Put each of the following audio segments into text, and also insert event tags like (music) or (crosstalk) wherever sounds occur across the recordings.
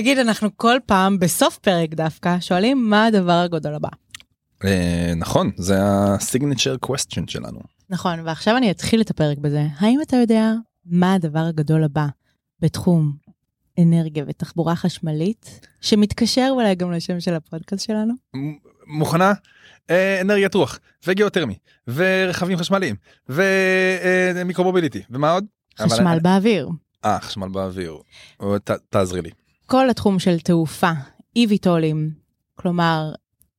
תגיד, אנחנו כל פעם בסוף פרק דווקא שואלים מה הדבר הגדול הבא. אה, נכון זה ה signature question שלנו. נכון, ועכשיו אני אתחיל את הפרק בזה. האם אתה יודע מה הדבר הגדול הבא בתחום אנרגיה ותחבורה חשמלית, שמתקשר אולי גם לשם של הפודקאסט שלנו? מוכנה? אה, אנרגיית רוח וגיאותרמי ורכבים חשמליים ו micromobility ומה עוד? חשמל באוויר. אה חשמל באוויר. תעזרי לי. כל התחום של תעופה, eVTOL ים, כלומר,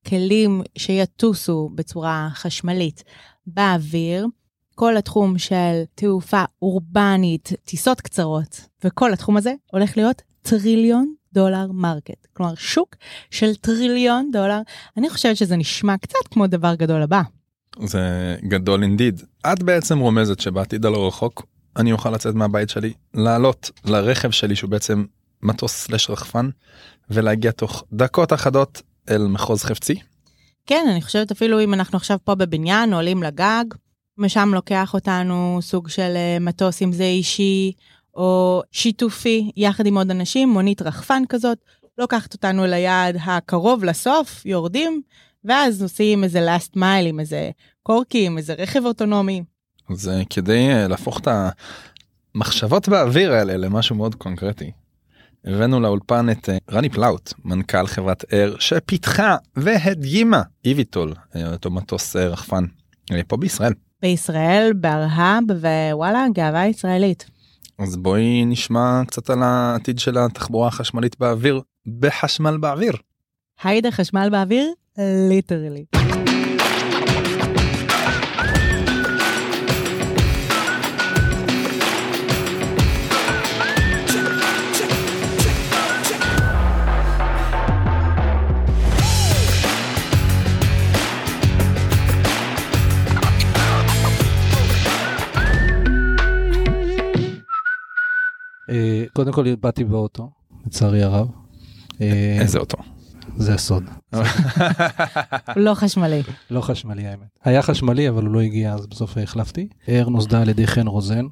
כלים שיטוסו בצורה חשמלית באוויר, כל התחום של תעופה אורבנית, טיסות קצרות, וכל התחום הזה הולך להיות trillion dollar market. כלומר, שוק של טריליון דולר. אני חושבת שזה נשמע קצת כמו דבר גדול הבא. זה גדול אינדיד. את בעצם רומזת שבעתיד הלא רחוק אני אוכל לצאת מהבית שלי לעלות לרכב שלי שהוא בעצם מטוס סלש רחפן ולהגיע תוך דקות אחדות אל מחוז חפצי. כן, אני חושבת אפילו אם אנחנו עכשיו פה בבניין, עולים לגג, משם לוקח אותנו סוג של אה, מטוס אם זה אישי או שיתופי, יחד עם עוד אנשים, מונית רחפן כזאת, לוקחת אותנו ליעד הקרוב לסוף, יורדים, ואז נוסעים איזה last mile עם איזה קורקי, עם איזה רכב אוטונומי. אז אה, כדי אה, להפוך את המחשבות באוויר האלה למשהו מאוד קונקרטי. הבאנו לאולפן את אה, רני פלאוט מנכ"ל חברת אר שפיתחה והדגימה איביטול אה, אותו מטוס אה, רחפן אה, פה בישראל. בישראל, בארהב, ווואלה, גאווה ישראלית. אז בואי נשמע קצת על העתיד של התחבורה החשמלית באוויר בחשמל באוויר. היידה חשמל באוויר? ליטרלי. קודם כל באתי באוטו, לצערי הרב. אה, איזה אוטו. זה הסוד. לא חשמלי. לא חשמלי האמת. היה חשמלי אבל הוא לא הגיע אז בסוף החלפתי. אר נוסדה על ידי חן רוזן.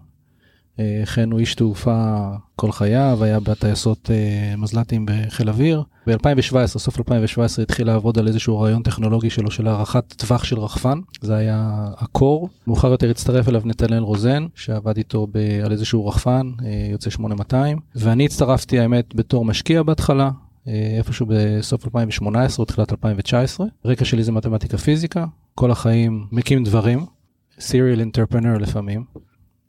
חן הוא איש תעופה כל חייו, היה בטייסות אה, מזל"טים בחיל אוויר. ב-2017, סוף 2017 התחיל לעבוד על איזשהו רעיון טכנולוגי שלו של הערכת טווח של רחפן, זה היה הקור. מאוחר יותר הצטרף אליו נתנאל רוזן, שעבד איתו ב- על איזשהו רחפן, אה, יוצא 8200, ואני הצטרפתי האמת בתור משקיע בהתחלה, אה, איפשהו בסוף 2018 או תחילת 2019. רקע שלי זה מתמטיקה פיזיקה, כל החיים מקים דברים, serial entrepreneur לפעמים,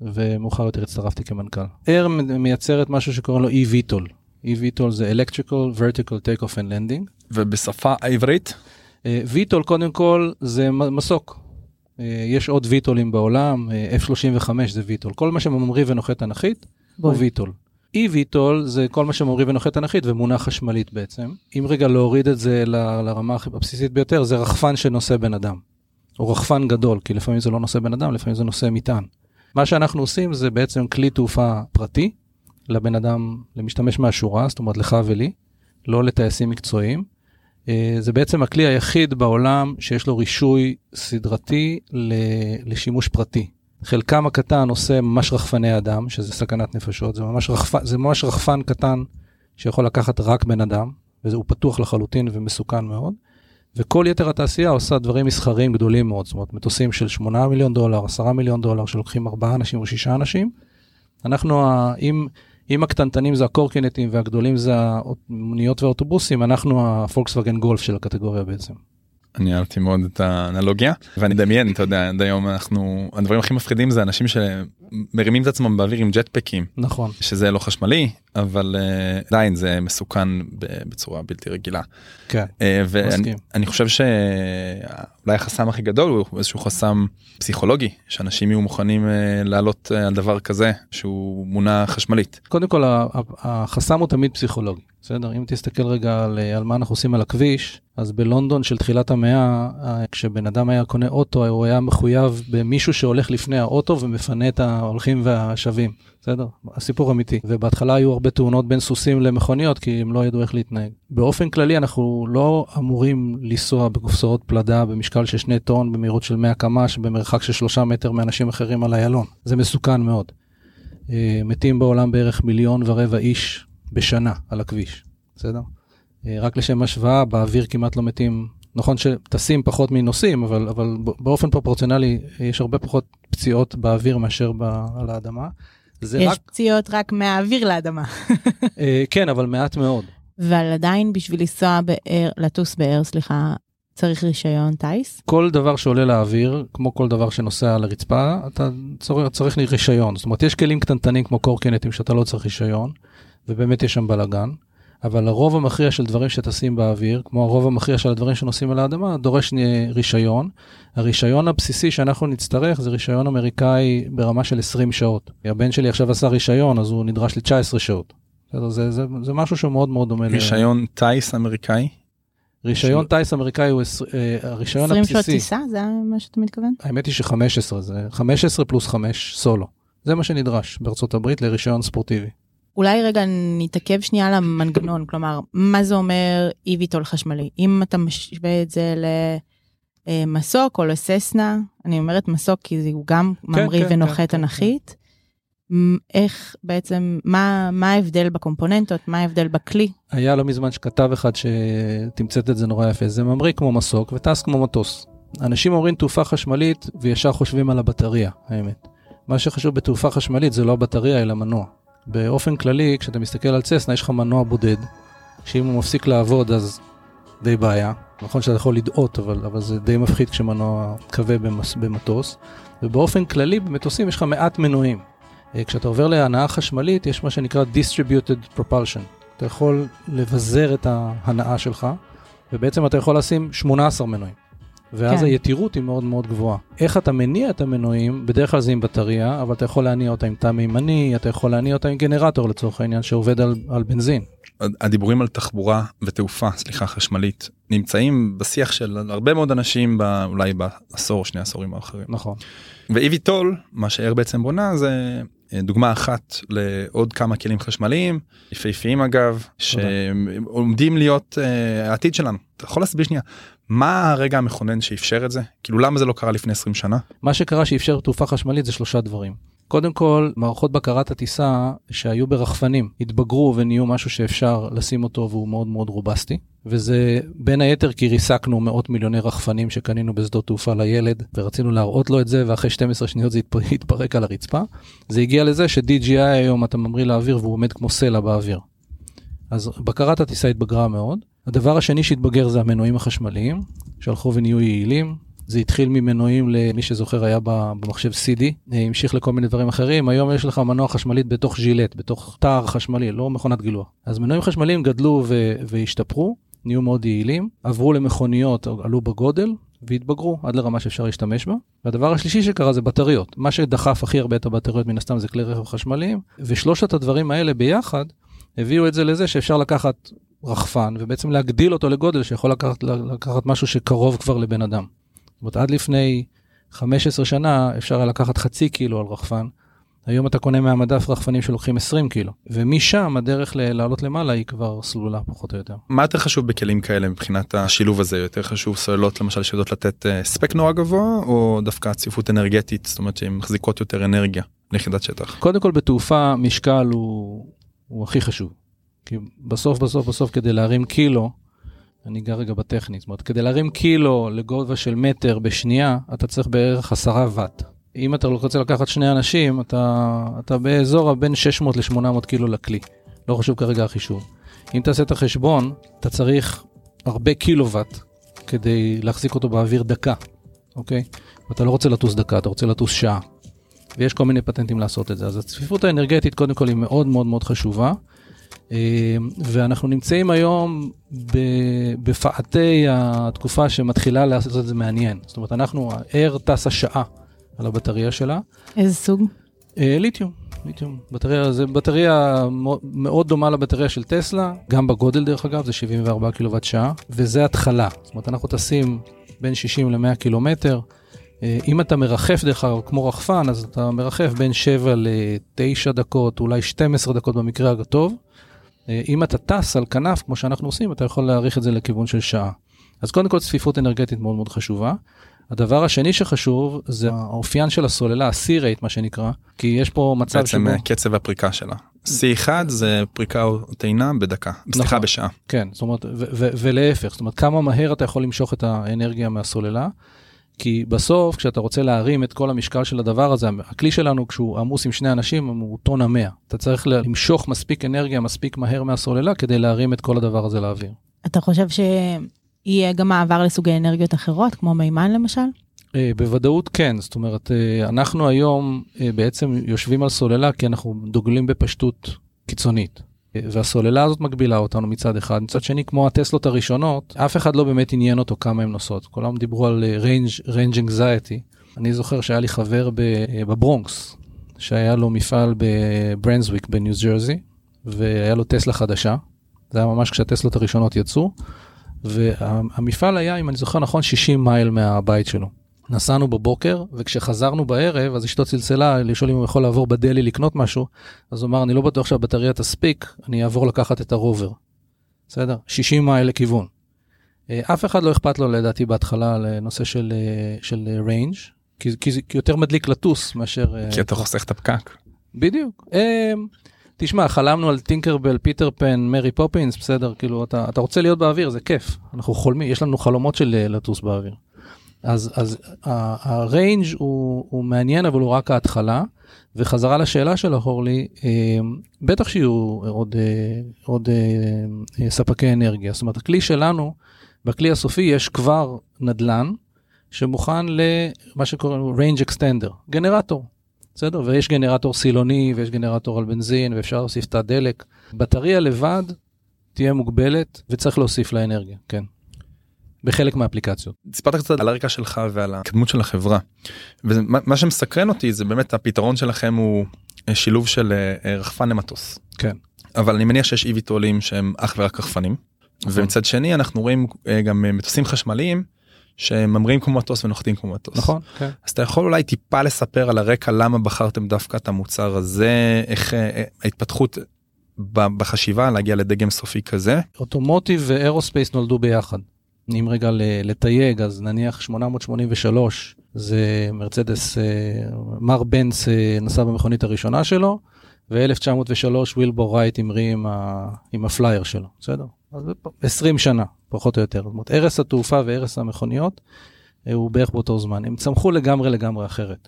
ומאוחר יותר הצטרפתי כמנכ"ל. אר מייצרת משהו שקוראים לו e-VTOL. e-VTOL זה electrical vertical take off and landing. ובשפה העברית אה, VTOL קודם כל זה מסוק. אה, יש עוד VTOLים בעולם, אה, F35 זה VTOL. כל מה שממריא ונוחת אנכית הוא. VTOL. e-VTOL זה כל מה שממריא ונוחת אנכית ומונח חשמלית בעצם. אם רגע להוריד את זה ל- לרמה הבסיסית ביותר, זה רחפן שנושא בן אדם. או רחפן גדול, כי לפעמים זה לא נושא בן אדם, לפעמים זה נושא מטען. מה שאנחנו עושים זה בעצם כלי תעופה פרטי לבן אדם, למשתמש מהשורה, זאת אומרת לך ולי, לא לטייסים מקצועיים. אה, זה בעצם הכלי היחיד בעולם שיש לו רישוי סדרתי לשימוש פרטי. חלקם הקטן עושה ממש רחפני אדם, שזה סכנת נפשות, זה ממש, רחפ... זה ממש רחפן קטן שיכול לקחת רק בן אדם, והוא פתוח לחלוטין ומסוכן מאוד. וכל יתר התעשייה עושה דברים מסחריים גדולים מאוד, זאת אומרת מטוסים של 8 מיליון דולר, 10 מיליון דולר שלוקחים 4 אנשים או 6 אנשים. אנחנו, אם, אם הקטנטנים זה הקורקינטים והגדולים זה המוניות והאוטובוסים, אנחנו הפולקסווגן גולף של הקטגוריה בעצם. אני אהבתי מאוד את האנלוגיה ואני מדמיין אתה יודע עד היום אנחנו הדברים הכי מפחידים זה אנשים שמרימים את עצמם באוויר עם ג'טפקים נכון. שזה לא חשמלי אבל אה, עדיין זה מסוכן בצורה בלתי רגילה. כן. אה, ואני מסכים. אני חושב שאולי החסם הכי גדול הוא איזשהו חסם פסיכולוגי שאנשים יהיו מוכנים אה, לעלות על דבר כזה שהוא מונע חשמלית. קודם כל ה- ה- החסם הוא תמיד פסיכולוגי, בסדר? אם תסתכל רגע על, על מה אנחנו עושים על הכביש, אז בלונדון של תחילת המאה, ה- כשבן אדם היה קונה אוטו, הוא היה מחויב במישהו שהולך לפני האוטו ומפנה את ההולכים והשבים, בסדר? הסיפור אמיתי. ובהתחלה היו הרבה תאונות בין סוסים למכוניות, כי הם לא ידעו איך להתנהג. באופן כללי אנחנו לא אמורים לנסוע בקופסאות פלדה במשקל של שני טון במהירות של 100 קמ"ש במרחק של שלושה מטר מאנשים אחרים על איילון. זה מסוכן מאוד. אה, מתים בעולם בערך מיליון ורבע איש בשנה על הכביש. בסדר? אה, רק לשם השוואה, באוויר כמעט לא מתים, נכון שטסים פחות מנוסעים, אבל, אבל באופן פרופורציונלי יש הרבה פחות פציעות באוויר מאשר ב, על האדמה. יש רק... פציעות רק מהאוויר לאדמה. אה, כן, אבל מעט מאוד. אבל עדיין בשביל לנסוע באר, לטוס באר, סליחה, צריך רישיון טיס? כל דבר שעולה לאוויר, כמו כל דבר שנוסע על הרצפה, אתה צריך, צריך רישיון. זאת אומרת, יש כלים קטנטנים כמו קורקינטים שאתה לא צריך רישיון, ובאמת יש שם בלאגן. אבל הרוב המכריע של דברים שטסים באוויר, כמו הרוב המכריע של הדברים שנוסעים על האדמה, דורש רישיון. הרישיון הבסיסי שאנחנו נצטרך זה רישיון אמריקאי ברמה של 20 שעות. הבן שלי עכשיו עשה רישיון, אז הוא נדרש ל-19 שעות. זה, זה, זה, זה משהו שהוא מאוד מאוד דומה. רישיון ל... טיס אמריקאי? רישיון ש... טיס אמריקאי הוא אה, הרישיון 20 הבסיסי. 20 שעות טיסה? זה מה שאתה מתכוון? האמת היא ש-15, זה 15 פלוס 5 סולו. זה מה שנדרש בארצות הברית לרישיון ספורטיבי. אולי רגע נתעכב שנייה על המנגנון, כלומר, מה זה אומר אי-ויטול חשמלי? אם אתה משווה את זה למסוק או לססנה, אני אומרת מסוק כי הוא גם כן, ממריא כן, ונוחת כן, כן, אנכית, כן. איך בעצם, מה, מה ההבדל בקומפוננטות, מה ההבדל בכלי? היה לא מזמן שכתב אחד שתמצאת את זה נורא יפה, זה ממריא כמו מסוק וטס כמו מטוס. אנשים אומרים תעופה חשמלית וישר חושבים על הבטריה, האמת. מה שחשוב בתעופה חשמלית זה לא הבטריה אלא מנוע. באופן כללי, כשאתה מסתכל על צסנה, יש לך מנוע בודד, שאם הוא מפסיק לעבוד אז די בעיה. נכון שאתה יכול לדאות, אבל, אבל זה די מפחיד כשמנוע כבה במס, במטוס. ובאופן כללי, במטוסים יש לך מעט מנועים. אה, כשאתה עובר להנאה חשמלית, יש מה שנקרא Distributed Propulsion. אתה יכול לבזר את ההנאה שלך, ובעצם אתה יכול לשים 18 מנועים. ואז כן. היתירות היא מאוד מאוד גבוהה. איך אתה מניע את המנועים, בדרך כלל זה עם בטריה, אבל אתה יכול להניע אותה עם תא מימני, אתה יכול להניע אותה עם גנרטור לצורך העניין שעובד על, על בנזין. הדיבורים על תחבורה ותעופה, סליחה, חשמלית, נמצאים בשיח של הרבה מאוד אנשים בא, אולי בעשור, שני עשורים האחרים. נכון. ואיביטול, מה שאר בעצם בונה זה אה, דוגמה אחת לעוד כמה כלים חשמליים, יפהפיים אגב, שעומדים להיות uh, העתיד שלנו. אתה יכול להסביר שנייה, מה הרגע המכונן שאפשר את זה? כאילו למה זה לא קרה לפני 20 שנה? מה שקרה שאפשר תעופה חשמלית זה שלושה דברים. קודם כל, מערכות בקרת הטיסה שהיו ברחפנים התבגרו ונהיו משהו שאפשר לשים אותו והוא מאוד מאוד רובסטי. וזה בין היתר כי ריסקנו מאות מיליוני רחפנים שקנינו בשדות תעופה לילד ורצינו להראות לו את זה ואחרי 12 שניות זה התפרק על הרצפה. זה הגיע לזה ש-DGI היום אתה ממריא לאוויר והוא עומד כמו סלע באוויר. אז בקרת הטיסה התבגרה מאוד. הדבר השני שהתבגר זה המנועים החשמליים, שהלכו ונהיו יעילים. זה התחיל ממנועים למי שזוכר היה במחשב CD, אה, המשיך לכל מיני דברים אחרים, היום יש לך מנוע חשמלית בתוך ז'ילט, בתוך תער חשמלי, לא מכונת גילוח. אז מנועים חשמליים גדלו והשתפרו, נהיו מאוד יעילים, עברו למכוניות, עלו בגודל, והתבגרו עד לרמה שאפשר להשתמש בה. והדבר השלישי שקרה זה בטריות. מה שדחף הכי הרבה את הבטריות מן הסתם זה כלי רכב חשמליים, ושלושת הדברים האלה ביחד הביאו את זה לזה שאפשר לקחת רחפן ובעצם להגדיל אותו לגודל שיכול לקחת, לקחת משהו שקרוב כבר לבן אדם. זאת אומרת, עד לפני 15 שנה אפשר היה לקחת חצי קילו על רחפן. היום אתה קונה מהמדף רחפנים שלוקחים 20 קילו, ומשם הדרך לעלות למעלה היא כבר סלולה פחות או יותר. מה יותר חשוב בכלים כאלה מבחינת השילוב הזה? יותר חשוב סוללות למשל שיודעות לתת uh, ספק נורא גבוה, או דווקא צפיפות אנרגטית, זאת אומרת שהן מחזיקות יותר אנרגיה ליחידת שטח? קודם כל בתעופה משקל הוא, הוא הכי חשוב. כי בסוף בסוף בסוף כדי להרים קילו, אני אגע רגע בטכנית, זאת אומרת כדי להרים קילו לגובה של מטר בשנייה, אתה צריך בערך עשרה ואט. אם אתה רוצה לקחת שני אנשים, אתה, אתה באזור הבין 600 ל-800 קילו לכלי. לא חשוב כרגע החישוב. אם תעשה את החשבון, אתה צריך הרבה קילוואט כדי להחזיק אותו באוויר דקה, אוקיי? ואתה לא רוצה לטוס דקה, אתה רוצה לטוס שעה. ויש כל מיני פטנטים לעשות את זה. אז הצפיפות האנרגטית קודם כל היא מאוד מאוד מאוד חשובה. אה, ואנחנו נמצאים היום בפאתי התקופה שמתחילה לעשות את זה מעניין. זאת אומרת, אנחנו, ה-Air טסה שעה על הבטריה שלה. איזה סוג? אה, ליתיום. ליתיום. בטריה, זה בטריה מאוד דומה לבטריה של טסלה, גם בגודל דרך אגב, זה 74 קילוואט שעה, וזה התחלה. זאת אומרת, אנחנו טסים בין 60 ל-100 קילומטר. אה, אם אתה מרחף דרך אגב כמו רחפן, אז אתה מרחף בין 7 ל-9 דקות, אולי 12 דקות במקרה הטוב. אה, אם אתה טס על כנף, כמו שאנחנו עושים, אתה יכול להאריך את זה לכיוון של שעה. אז קודם כל צפיפות אנרגטית מאוד מאוד חשובה. הדבר השני שחשוב זה האופיין של הסוללה, ה-C-rate מה שנקרא, כי יש פה מצב בעצם שבו... אה, קצב הפריקה שלה. C1 זה פריקה או טעינה בדקה, סליחה נכון. בשעה. כן, זאת אומרת, ולהפך, זאת אומרת, כמה מהר אתה יכול למשוך את האנרגיה מהסוללה, כי בסוף, כשאתה רוצה להרים את כל המשקל של הדבר הזה, הכלי שלנו, כשהוא עמוס עם שני אנשים, הוא טון המאה. אתה צריך למשוך מספיק אנרגיה מספיק מהר מהסוללה כדי להרים את כל הדבר הזה לאוויר. אתה חושב שיהיה גם מעבר לסוגי אנרגיות אחרות, כמו מימן למשל? אה, בוודאות כן, זאת אומרת, אה, אנחנו היום אה, בעצם יושבים על סוללה כי אנחנו דוגלים בפשטות קיצונית. והסוללה הזאת מגבילה אותנו מצד אחד, מצד שני כמו הטסלות הראשונות, אף אחד לא באמת עניין אותו כמה הן נוסעות, כולם דיברו על אה, range, range anxiety. אני זוכר שהיה לי חבר אה, בברונקס, שהיה לו מפעל בברנסוויק בניו ג'רזי, והיה לו טסלה חדשה, זה היה ממש כשהטסלות הראשונות יצאו, והמפעל היה, אם אני זוכר נכון, 60 מייל מהבית שלו. נסענו בבוקר, וכשחזרנו בערב, אז אשתו צלצלה לשאול אם הוא יכול לעבור ב deli לקנות משהו, אז הוא אמר, אני לא בטוח שהבטריה תספיק, אני אעבור לקחת את הרובר. בסדר? 60 מייל לכיוון. אה, אף אחד לא אכפת לו לדעתי בהתחלה לנושא של, אה, של range, כי, כי, זה- כי יותר מדליק לטוס מאשר... אה, כי אתה חוסך את הפקק. בדיוק. אה, תשמע, חלמנו על טינקרבל, פיטר פן, מרי פופינס, בסדר, כאילו, אתה, אתה רוצה להיות באוויר, זה כיף. אנחנו חולמים, יש לנו חלומות של אה, לטוס באוויר. אז, אז ה range הוא, הוא מעניין, אבל הוא רק ההתחלה. וחזרה לשאלה של אורלי, אה, בטח שיהיו עוד, אה, עוד אה, ספקי אנרגיה. זאת אומרת, הכלי שלנו, בכלי הסופי יש כבר נדלן שמוכן למה שקוראים לו range extender, גנרטור. בסדר? ויש גנרטור סילוני ויש גנרטור על בנזין ואפשר להוסיף תא דלק. בטריה לבד תהיה מוגבלת וצריך להוסיף לה אנרגיה, כן. בחלק מהאפליקציות. סיפרת קצת על הרקע שלך ועל ההתקדמות של החברה. ומה שמסקרן אותי זה באמת הפתרון שלכם הוא אה, שילוב של אה, אה, רחפן למטוס. כן. אבל אני מניח שיש איביטולים שהם אך ורק רחפנים. נכון. ומצד שני אנחנו רואים גם מטוסים חשמליים שממריאים כמו מטוס ונוחתים כמו מטוס. נכון, כן. אז אתה יכול אולי טיפה לספר על הרקע למה בחרתם דווקא את המוצר הזה איך ההתפתחות בחשיבה להגיע לדגם סופי כזה. automotive ו aerospace נולדו ביחד. אם רגע לתייג, אז נניח 883 זה מרצדס, אה, מר בנץ אה, נסע במכונית הראשונה שלו, ו-1903 וילבור רייט המריא עם, ה- עם הפלייר שלו, בסדר? אז זה פ- 20 שנה, פחות או יותר. זאת אומרת, ערש התעופה וערש המכוניות אה, הוא בערך באותו זמן. הם צמחו לגמרי לגמרי אחרת.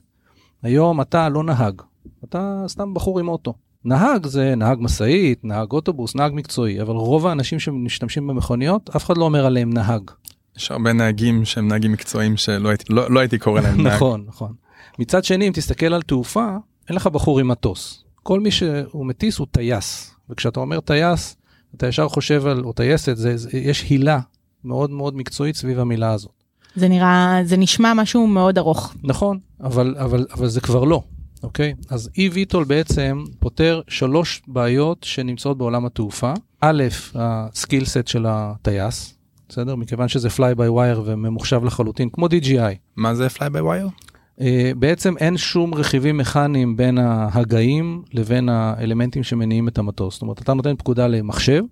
היום אתה לא נהג, אתה סתם בחור עם אוטו. נהג זה נהג משאית, נהג אוטובוס, נהג מקצועי, אבל רוב האנשים שמשתמשים במכוניות, אף אחד לא אומר עליהם נהג. יש הרבה נהגים שהם נהגים מקצועיים שלא הייתי לא, לא הייתי קורא להם (laughs) נהג. נכון, נכון. מצד שני, אם תסתכל על תעופה, אין לך בחור עם מטוס. כל מי שהוא מטיס הוא טייס, וכשאתה אומר טייס, אתה ישר חושב על, או טייסת, זה, זה, יש הילה מאוד מאוד מקצועית סביב המילה הזאת. זה נראה, זה נשמע משהו מאוד ארוך. נכון, אבל, אבל, אבל זה כבר לא, אוקיי? אז e-VTOL בעצם פותר שלוש בעיות שנמצאות בעולם התעופה. א', הסקיל סט של הטייס, בסדר? מכיוון שזה fly by wire וממוחשב לחלוטין, כמו DJI. מה זה fly by wire? Uh, בעצם אין שום רכיבים מכניים בין ההגאים לבין האלמנטים שמניעים את המטוס. זאת אומרת, אתה נותן פקודה למחשב,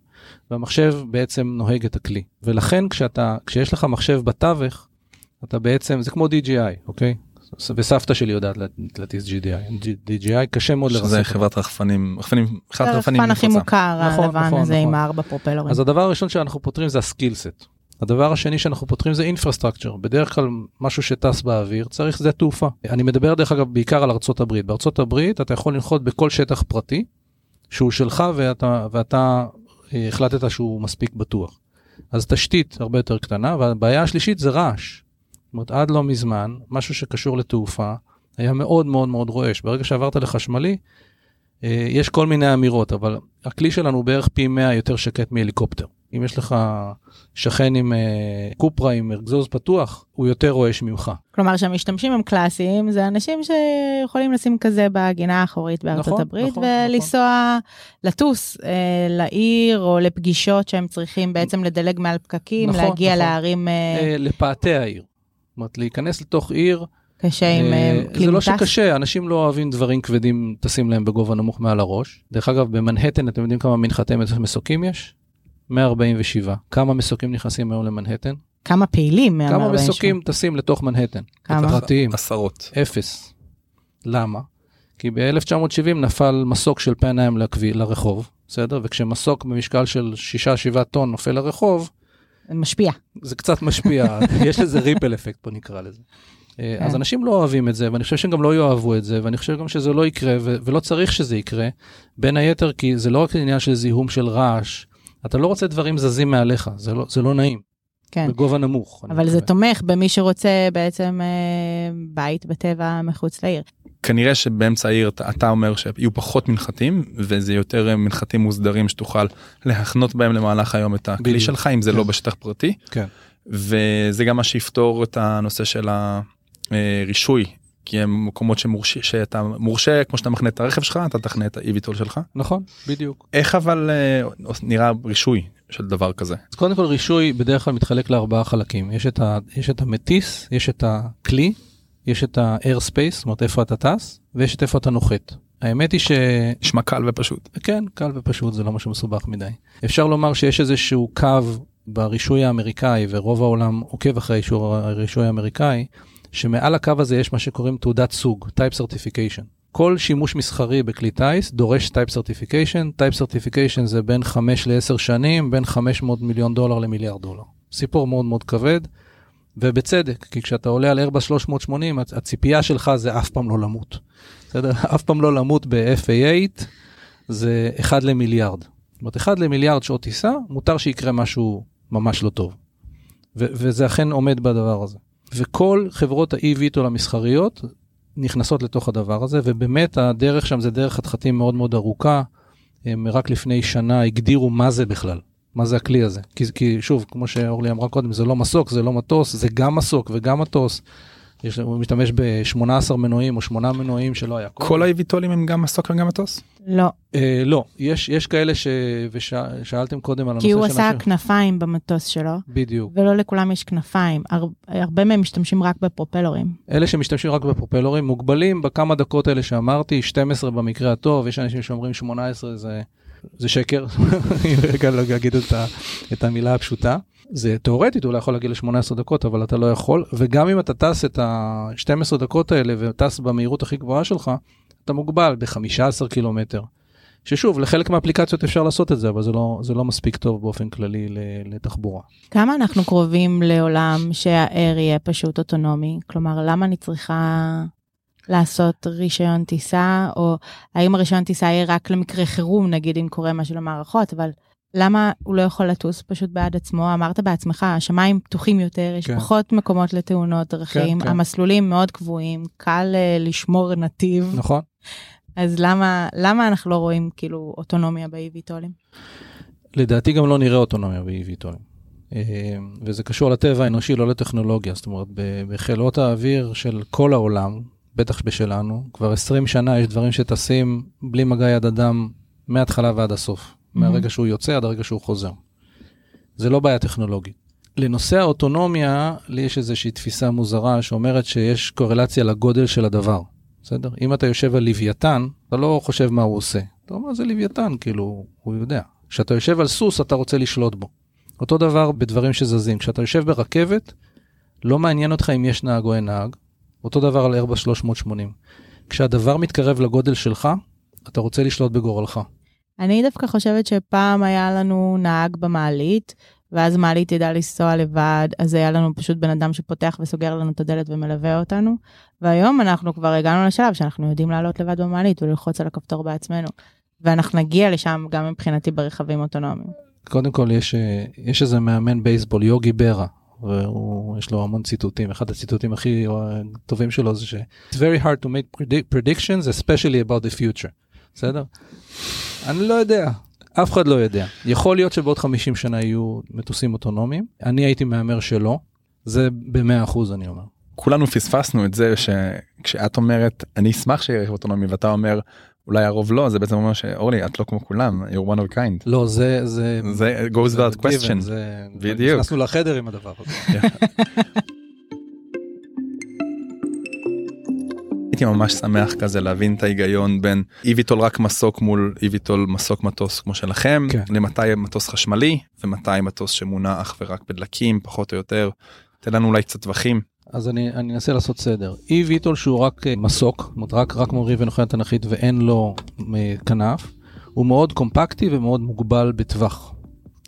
והמחשב בעצם נוהג את הכלי. ולכן כשאתה, כשיש לך מחשב בתווך, אתה בעצם, זה כמו DJI, אוקיי? וסבתא שלי יודעת להטיס GDI, DJI קשה מאוד לרסק. שזה. חברת רחפנים, רחפנים, אחד הרחפנים הרחפן הכי. מוכר, נכון, הלבן נכון, הזה נכון. עם הארבע פרופלורים. אז הדבר הראשון שאנחנו פותרים זה ה skill set. הדבר השני שאנחנו פותרים זה infrastructure. בדרך כלל משהו שטס באוויר צריך שדה תעופה. אני מדבר דרך אגב בעיקר על ארצות הברית. בארצות הברית אתה יכול לנחות בכל שטח פרטי שהוא שלך ואתה, ואתה אה, החלטת שהוא מספיק בטוח. אז תשתית הרבה יותר קטנה והבעיה השלישית זה רעש. אומרת עד לא מזמן משהו שקשור לתעופה היה מאוד מאוד מאוד רועש. ברגע שעברת לחשמלי אה, יש כל מיני אמירות אבל הכלי שלנו הוא בערך פי 100 יותר שקט מהליקופטר. אם יש לך שכן עם אה, קופרה עם אגזוז פתוח, הוא יותר רועש ממך. כלומר שהמשתמשים הם קלאסיים, זה אנשים שיכולים לשים כזה בגינה האחורית בארצות נכון, הברית נכון, ולנסוע, לטוס אה, לעיר או לפגישות שהם צריכים בעצם לדלג מעל פקקים, נכון, להגיע נכון. לערים אה, אה, לפאתי העיר. אומרת, להיכנס לתוך עיר, קשה עם אה, אה, כלי זה לא. שקשה, אנשים לא אוהבים דברים כבדים, טסים להם בגובה נמוך מעל הראש. דרך אגב, במנהטן, אתם יודעים כמה מנחתי מסוקים יש? 147. כמה מסוקים נכנסים היום למנהטן? כמה פעילים? כמה מה-148? מסוקים טסים לתוך מנהטן? כמה? פרטיים. עשרות. אפס. למה? כי ב-1970 נפל מסוק של פנאם לרחוב, בסדר? וכשמסוק במשקל של 6-7 טון נופל לרחוב, משפיע. זה קצת משפיע, (laughs) יש לזה ריפל אפקט פה נקרא לזה. אה, כן. אז אנשים לא אוהבים את זה, ואני חושב שהם גם לא יאהבו את זה, ואני חושב גם שזה לא יקרה, ו- ולא צריך שזה יקרה, בין היתר כי זה לא רק עניין של זיהום של רעש, אתה לא רוצה דברים זזים מעליך, זה לא, זה לא נעים, כן. בגובה נמוך. אבל זה. תומך במי שרוצה בעצם אה, בית בטבע מחוץ לעיר. כנראה שבאמצע העיר אתה, אתה אומר שיהיו פחות מנחתים וזה יותר אה, מנחתים מוסדרים שתוכל להחנות בהם למהלך היום את הכלי בדיוק. שלך אם זה כן. לא בשטח פרטי. כן. וזה גם מה שיפתור את הנושא של הרישוי. כי הם מקומות שמורשה שאתה מורשה כמו שאתה מחנה את הרכב שלך אתה תחנה את ה-eVTOL שלך. נכון, בדיוק. איך אבל אה, נראה רישוי של דבר כזה. אז קודם כל רישוי בדרך כלל מתחלק לארבעה חלקים, יש את, ה, יש את המטיס, יש את הכלי, יש את ה-air space, זאת אומרת איפה אתה טס, ויש את איפה אתה נוחת. האמת היא ש... נשמע קל ופשוט. כן, קל ופשוט, זה לא משהו מסובך מדי. אפשר לומר שיש איזשהו קו ברישוי האמריקאי, ורוב העולם עוקב אחרי אישור הרישוי האמריקאי, שמעל הקו הזה יש מה שקוראים תעודת סוג, Type Certification. כל שימוש מסחרי בכלי טיס דורש Type Certification, Type Certification זה בין 5 ל-10 שנים, בין 500 מיליון דולר למיליארד דולר. סיפור מאוד מאוד כבד, ובצדק, כי כשאתה עולה על איירבס 380, הצ- הציפייה שלך זה אף פעם לא למות. בסדר? (laughs) אף פעם לא למות ב-FA8, זה 1 למיליארד. זאת אומרת, 1 למיליארד שעות טיסה, מותר שיקרה משהו ממש לא טוב. וזה אכן עומד בדבר הזה. וכל חברות ה-e-VTOL המסחריות נכנסות לתוך הדבר הזה, ובאמת הדרך שם זה דרך חתחתים מאוד מאוד ארוכה. הם רק לפני שנה הגדירו מה זה בכלל, מה זה הכלי הזה. כי, כי שוב, כמו שאורלי אמרה קודם, זה לא מסוק, זה לא מטוס, זה גם מסוק וגם מטוס. יש, הוא משתמש ב-18 מנועים או 8 מנועים שלא היה קודם. כל ה-eVTOLים הם גם מסוק וגם מטוס? לא, אה, לא, יש, יש כאלה ש... ושאלתם קודם על הנושא כי הוא של עשה אנשים- כנפיים במטוס שלו, בדיוק. ולא לכולם יש כנפיים. הר- הרבה מהם משתמשים רק בפרופלורים. אלה שמשתמשים רק בפרופלורים מוגבלים בכמה דקות האלה שאמרתי, 12 במקרה הטוב, יש אנשים שאומרים 18 זה, זה שקר, אני (laughs) רגע לא אגיד את, את המילה הפשוטה. זה תאורטית אולי יכול להגיע ל-18 דקות אבל אתה לא יכול וגם אם אתה טס את ה-12 דקות האלה וטס במהירות הכי גבוהה שלך אתה מוגבל ב-15 קילומטר. ששוב לחלק מהאפליקציות אפשר לעשות את זה אבל זה לא זה לא מספיק טוב באופן כללי לתחבורה. כמה אנחנו קרובים לעולם שהאר יהיה פשוט אוטונומי? כלומר, למה אני צריכה לעשות רישיון טיסה, או האם הרישיון טיסה יהיה רק למקרה חירום, נגיד אם קורה משהו למערכות, אבל למה הוא לא יכול לטוס פשוט בעד עצמו? אמרת בעצמך, השמיים פתוחים יותר, יש כן. פחות מקומות לתאונות דרכים, כן, כן. המסלולים מאוד קבועים, קל אה, לשמור נתיב, נכון? אז למה, למה אנחנו לא רואים כאילו אוטונומיה ב-EVTOLים? לדעתי גם לא נראה אוטונומיה ב-EVTOLים. אה, וזה קשור לטבע האנושי, לא לטכנולוגיה. זאת אומרת, בחילות האוויר של כל העולם, בטח בשלנו, כבר 20 שנה יש דברים שטסים בלי מגע יד אדם מההתחלה ועד הסוף. מהרגע שהוא יוצא עד הרגע שהוא חוזר. זה לא בעיה טכנולוגית. לנושא האוטונומיה, לי יש איזושהי תפיסה מוזרה שאומרת שיש קורלציה לגודל של הדבר. בסדר? אם אתה יושב על לוויתן, אתה לא חושב מה הוא עושה. אתה אומר, זה לוויתן, כאילו, הוא יודע. כשאתה יושב על סוס, אתה רוצה לשלוט בו. אותו דבר בדברים שזזים. כשאתה יושב ברכבת, לא מעניין אותך אם יש נהג או אין נהג. אותו דבר על איירבס 380. כשהדבר מתקרב לגודל שלך, אתה רוצה לשלוט בגורלך. אני דווקא חושבת שפעם היה לנו נהג במעלית, ואז מעלית ידעה לנסוע לבד, אז היה לנו פשוט בן אדם שפותח וסוגר לנו את הדלת ומלווה אותנו. והיום אנחנו כבר הגענו לשלב שאנחנו יודעים לעלות לבד במעלית וללחוץ על הכפתור בעצמנו. ואנחנו נגיע לשם גם מבחינתי ברכבים אוטונומיים. קודם כל יש, אה, יש איזה מאמן בייסבול, יוגי ברה, והוא, יש לו המון ציטוטים, אחד הציטוטים הכי אה, טובים שלו זה ש- It's very hard to make predict- predictions, especially about the future. בסדר? אני לא יודע, אף אחד לא יודע. יכול להיות שבעוד 50 שנה יהיו מטוסים אוטונומיים, אני הייתי מהמר שלא, זה ב-100% אני אומר. כולנו פספסנו את זה שכשאת אומרת אני אשמח שיהיה רכב אוטונומי ואתה אומר אולי הרוב לא זה בעצם אומר שאורלי את לא כמו כולם you're one of kind. לא, זה... זה... זה goes without question. זה... בדיוק. נכנסנו לחדר עם הדבר הזה. (laughs) הייתי ממש שמח כזה להבין את ההיגיון בין איביטול רק מסוק מול איביטול מסוק מטוס כמו שלכם כן. למתי מטוס חשמלי ומתי מטוס שמונע אך ורק בדלקים פחות או יותר. תן לנו אולי קצת טווחים. אז אני, אני אנסה לעשות סדר. אי ויטול שהוא רק אה, מסוק, זאת אומרת רק, רק מורי ונוחי תנכית ואין לו אה, כנף, הוא מאוד קומפקטי ומאוד מוגבל בטווח,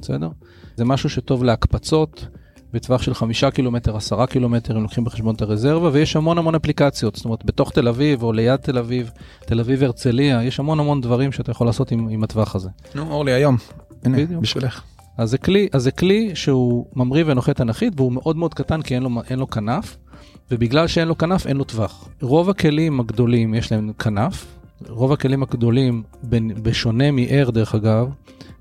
בסדר? זה משהו שטוב להקפצות בטווח של חמישה קילומטר, עשרה קילומטר, אם לוקחים בחשבון את הרזרבה, ויש המון המון אפליקציות, זאת אומרת בתוך תל אביב או ליד תל אביב, תל אביב הרצליה, יש המון המון דברים שאתה יכול לעשות עם, עם הטווח הזה. נו אורלי היום. הנה בדיוק. בשבילך. אז זה כלי, אז זה כלי שהוא ממריא ונוחת אנכית והוא מאוד מאוד קטן כי אין לו, אין לו כנף, ובגלל שאין לו כנף אין לו טווח. רוב הכלים הגדולים יש להם כנף, רוב הכלים הגדולים, בשונה מ-Air דרך אגב,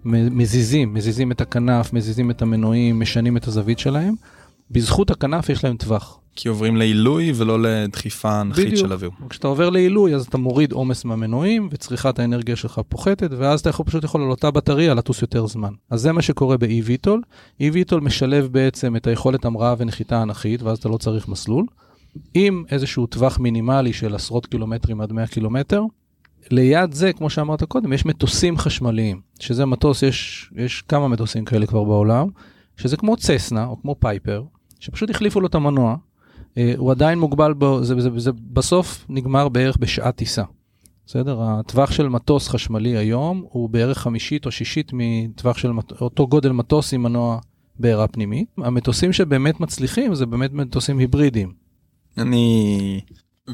מזיזים, מזיזים את הכנף, מזיזים את המנועים, משנים את הזווית שלהם. בזכות הכנף יש להם טווח. כי עוברים לעילוי ולא לדחיפה אנכית בדיוק. של אוויר. כשאתה עובר לעילוי אז אתה מוריד עומס מהמנועים וצריכת האנרגיה שלך פוחתת ואז אתה יכול פשוט יכול על אותה בטריה לטוס יותר זמן. אז זה מה שקורה ב-eVTOL. eVTOL משלב בעצם את היכולת המראה ונחיתה אנכית ואז אתה לא צריך מסלול. עם איזשהו טווח מינימלי של עשרות קילומטרים עד 100 קילומטר. ליד זה, כמו שאמרת קודם, יש מטוסים חשמליים, שזה מטוס, יש, יש כמה מטוסים כאלה כבר בעולם, שזה כמו צסנה או כמו פייפר, שפשוט החליפו לו את המנוע, אה, הוא עדיין מוגבל, בו, זה, זה, זה בסוף נגמר בערך בשעת טיסה. בסדר? הטווח של מטוס חשמלי היום הוא בערך חמישית או שישית מטווח של מט... אותו גודל מטוס עם מנוע בעירה פנימית. המטוסים שבאמת מצליחים זה באמת מטוסים היברידיים. אני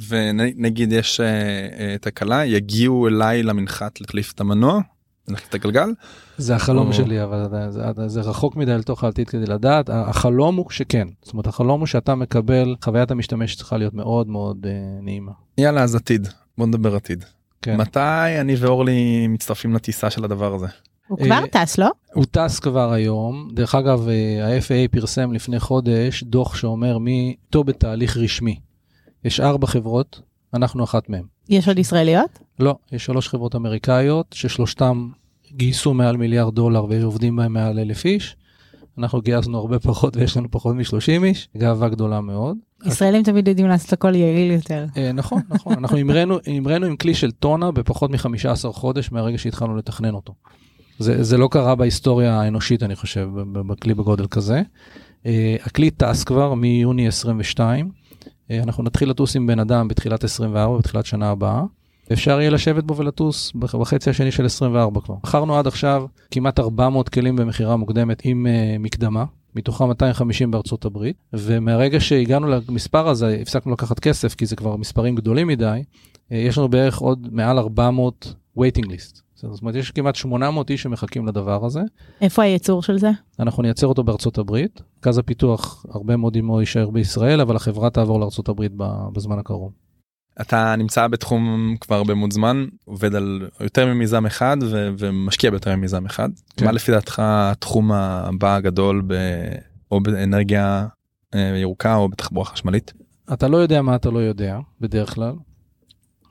ונגיד יש אה, תקלה יגיעו אליי למנחת להחליף את המנוע. להחליף את הגלגל. זה החלום או- שלי, אבל זה, זה, זה רחוק מדי לתוך העתיד כדי לדעת. החלום הוא שכן. זאת אומרת, החלום הוא שאתה מקבל, חוויית המשתמש צריכה להיות מאוד מאוד אה, נעימה. יאללה אז עתיד בוא נדבר עתיד. כן. מתי אני ואורלי מצטרפים לטיסה של הדבר הזה? הוא אה, כבר טס, לא? הוא טס כבר היום. דרך אגב, אה, ה-FAA פרסם לפני חודש דוח שאומר מי איתו בתהליך רשמי. יש ארבע חברות, אנחנו אחת מהן. יש עוד ישראליות? לא, יש שלוש חברות אמריקאיות ששלושתם גייסו מעל מיליארד דולר ועובדים בהם מעל אלף איש. אנחנו גייסנו הרבה פחות ויש לנו פחות מ-30 איש, גאווה גדולה מאוד. ישראלים תמיד יודעים לעשות הכל יעיל יותר. אה, נכון, נכון, אנחנו המראנו, עם כלי של טונה בפחות מ-15 חודש מהרגע שהתחלנו לתכנן אותו. זה, זה לא קרה בהיסטוריה האנושית, אני חושב, בכלי בגודל כזה. אה, הכלי טס כבר מיוני 22. אה, אנחנו נתחיל לטוס עם בן אדם בתחילת 24, בתחילת שנה הבאה. אפשר יהיה לשבת בו ולטוס בח- בחצי השני של 24 כבר. מכרנו עד עכשיו כמעט 400 כלים במכירה מוקדמת עם uh, מקדמה, מתוכם 250 בארצות הברית, ומהרגע שהגענו למספר הזה הפסקנו לקחת כסף כי זה כבר מספרים גדולים מדי, uh, יש לנו בערך עוד מעל 400 waiting list. זאת אומרת יש כמעט 800 איש שמחכים לדבר הזה. איפה הייצור של זה? אנחנו נייצר אותו בארצות הברית, מרכז הפיתוח הרבה מאוד עמו יישאר בישראל, אבל החברה תעבור לארצות הברית בזמן הקרוב. אתה נמצא בתחום כבר הרבה מאוד זמן עובד על יותר ממיזם אחד ו- ומשקיע ביותר ממיזם אחד. כן. מה לפי דעתך התחום הבא הגדול ב- או באנרגיה אה, ירוקה או בתחבורה חשמלית? אתה לא יודע מה אתה לא יודע, בדרך כלל,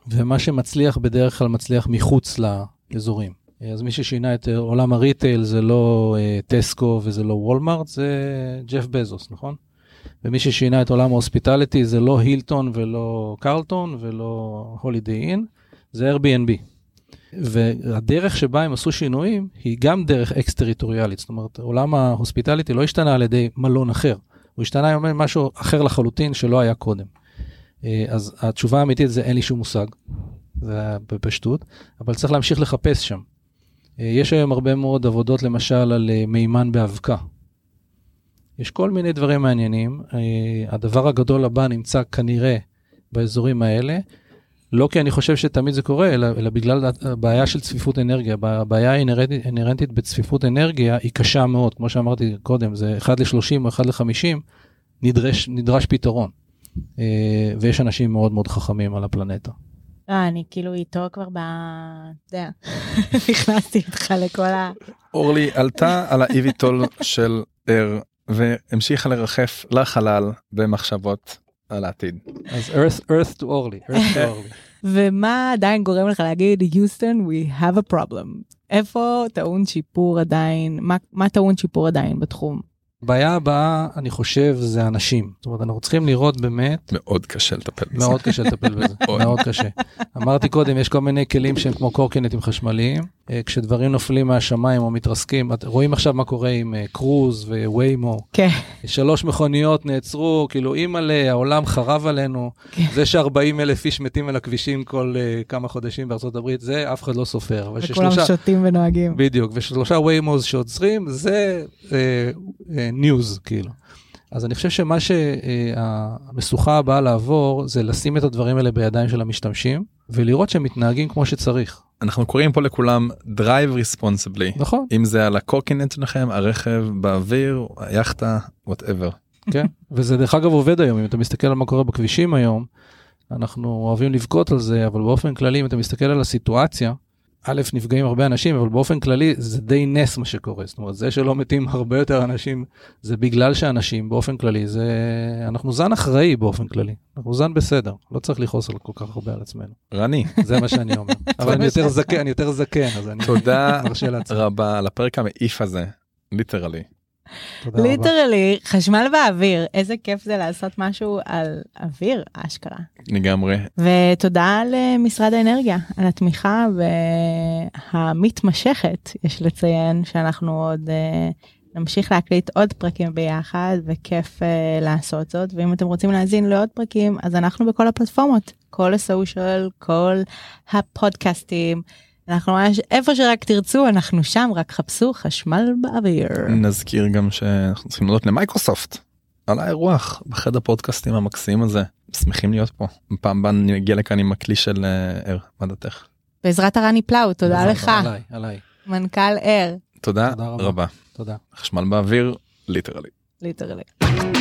ומה שמצליח בדרך כלל מצליח מחוץ לאזורים. אז מי ששינה את אה, עולם ה retail זה לא אה, טסקו וזה לא וולמארט, זה ג'ף בזוס, נכון? ומי ששינה את עולם ה hospitality זה לא הילטון ולא קרלטון ולא הולידיי אין, זה Airbnb. והדרך שבה הם עשו שינויים היא גם דרך אקס-טריטוריאלית, זאת אומרת עולם ה hospitality לא השתנה על ידי מלון אחר, הוא השתנה עם משהו אחר לחלוטין שלא היה קודם. אה, אז התשובה האמיתית זה אין לי שום מושג, זה בפשטות, אבל צריך להמשיך לחפש שם. אה, יש היום הרבה מאוד עבודות למשל על אה, מימן באבקה. יש כל מיני דברים מעניינים. אה, הדבר הגדול הבא נמצא כנראה באזורים האלה, לא כי אני חושב שתמיד זה קורה, אלא, אלא בגלל הבעיה של צפיפות אנרגיה. הבעיה האינהרנטית בצפיפות אנרגיה היא קשה מאוד, כמו שאמרתי קודם, זה 1 ל-30 או 1 ל-50, נדרש, נדרש פתרון. אה, ויש אנשים מאוד מאוד חכמים על הפלנטה. אה, אני כאילו איתו כבר ב... אתה יודע, (laughs) נכנסתי איתך לכל ה... אורלי עלתה על האיביטול של אר והמשיכה לרחף לחלל במחשבות על העתיד. אז earth, earth to orly, earth to (laughs) orly. ומה עדיין גורם לך להגיד, יוסטון, we have a problem. איפה טעון שיפור עדיין, מה, מה טעון שיפור עדיין בתחום? הבעיה הבאה, אני חושב, זה אנשים. זאת אומרת, אנחנו צריכים לראות באמת, מאוד קשה לטפל בזה. מאוד קשה לטפל בזה. (laughs) מאוד קשה. אמרתי קודם, יש כל מיני כלים שהם כמו קורקינטים חשמליים. אה, כשדברים נופלים מהשמיים או מתרסקים, רואים עכשיו מה קורה עם אה, קרוז וויימו. כן, שלוש מכוניות נעצרו, כאילו אימא'לה, העולם חרב עלינו. כן. זה ש-40 אלף איש מתים על הכבישים כל uh, כמה חודשים בארצות הברית, זה אף אחד לא סופר. וכולם ששלושה, שותים ונוהגים. בדיוק, ושלושה Waymos שעוצרים, זה news, כאילו. אז אני חושב שמה שהמשוכה הבאה לעבור, זה לשים את הדברים האלה בידיים של המשתמשים, ולראות שהם מתנהגים כמו שצריך. אנחנו קוראים פה לכולם Drive Responsibly. נכון, אם זה על הקורקינט שלכם, הרכב באוויר, היאכטה, whatever. כן. וזה דרך אגב עובד היום, אם אתה מסתכל על מה קורה בכבישים היום, אנחנו אוהבים לבכות על זה, אבל באופן כללי, אם אתה מסתכל על הסיטואציה, א', נפגעים הרבה אנשים, אבל באופן כללי זה די נס מה שקורה. זאת אומרת, זה שלא מתים הרבה יותר אנשים, זה בגלל שאנשים באופן כללי, זה... אנחנו זן אחראי באופן כללי. אנחנו זן בסדר, לא צריך לכעוס על כל כך הרבה על עצמנו. רני, זה מה שאני אומר. (laughs) אבל אני יותר זקן, אני יותר זקן, אז אני תודה מרשה לעצמי. רבה על הפרק המעיף הזה, literally. literally, חשמל באוויר, איזה כיף זה לעשות משהו על אוויר, אשכרה. לגמרי. ותודה למשרד האנרגיה על התמיכה המתמשכת, יש לציין שאנחנו עוד אה, נמשיך להקליט עוד פרקים ביחד, וכיף אה, לעשות זאת, ואם אתם רוצים להאזין לעוד פרקים, אז אנחנו בכל הפלטפורמות, כל הסושיאל, כל הפודקאסטים. אנחנו ממש איפה שרק תרצו אנחנו שם רק חפשו חשמל באוויר. נזכיר גם שאנחנו צריכים להודות למייקרוסופט על האירוח בחדר פודקאסטים המקסים הזה. שמחים להיות פה. בפעם הבאה אני אגיע לכאן עם הכלי של אה, ער, מה דעתך? בעזרת הרני פלאו תודה לך עליי, עליי. מנכ"ל אר תודה תודה רבה. רבה. תודה. חשמל באוויר, ליטרלי. ליטרלי.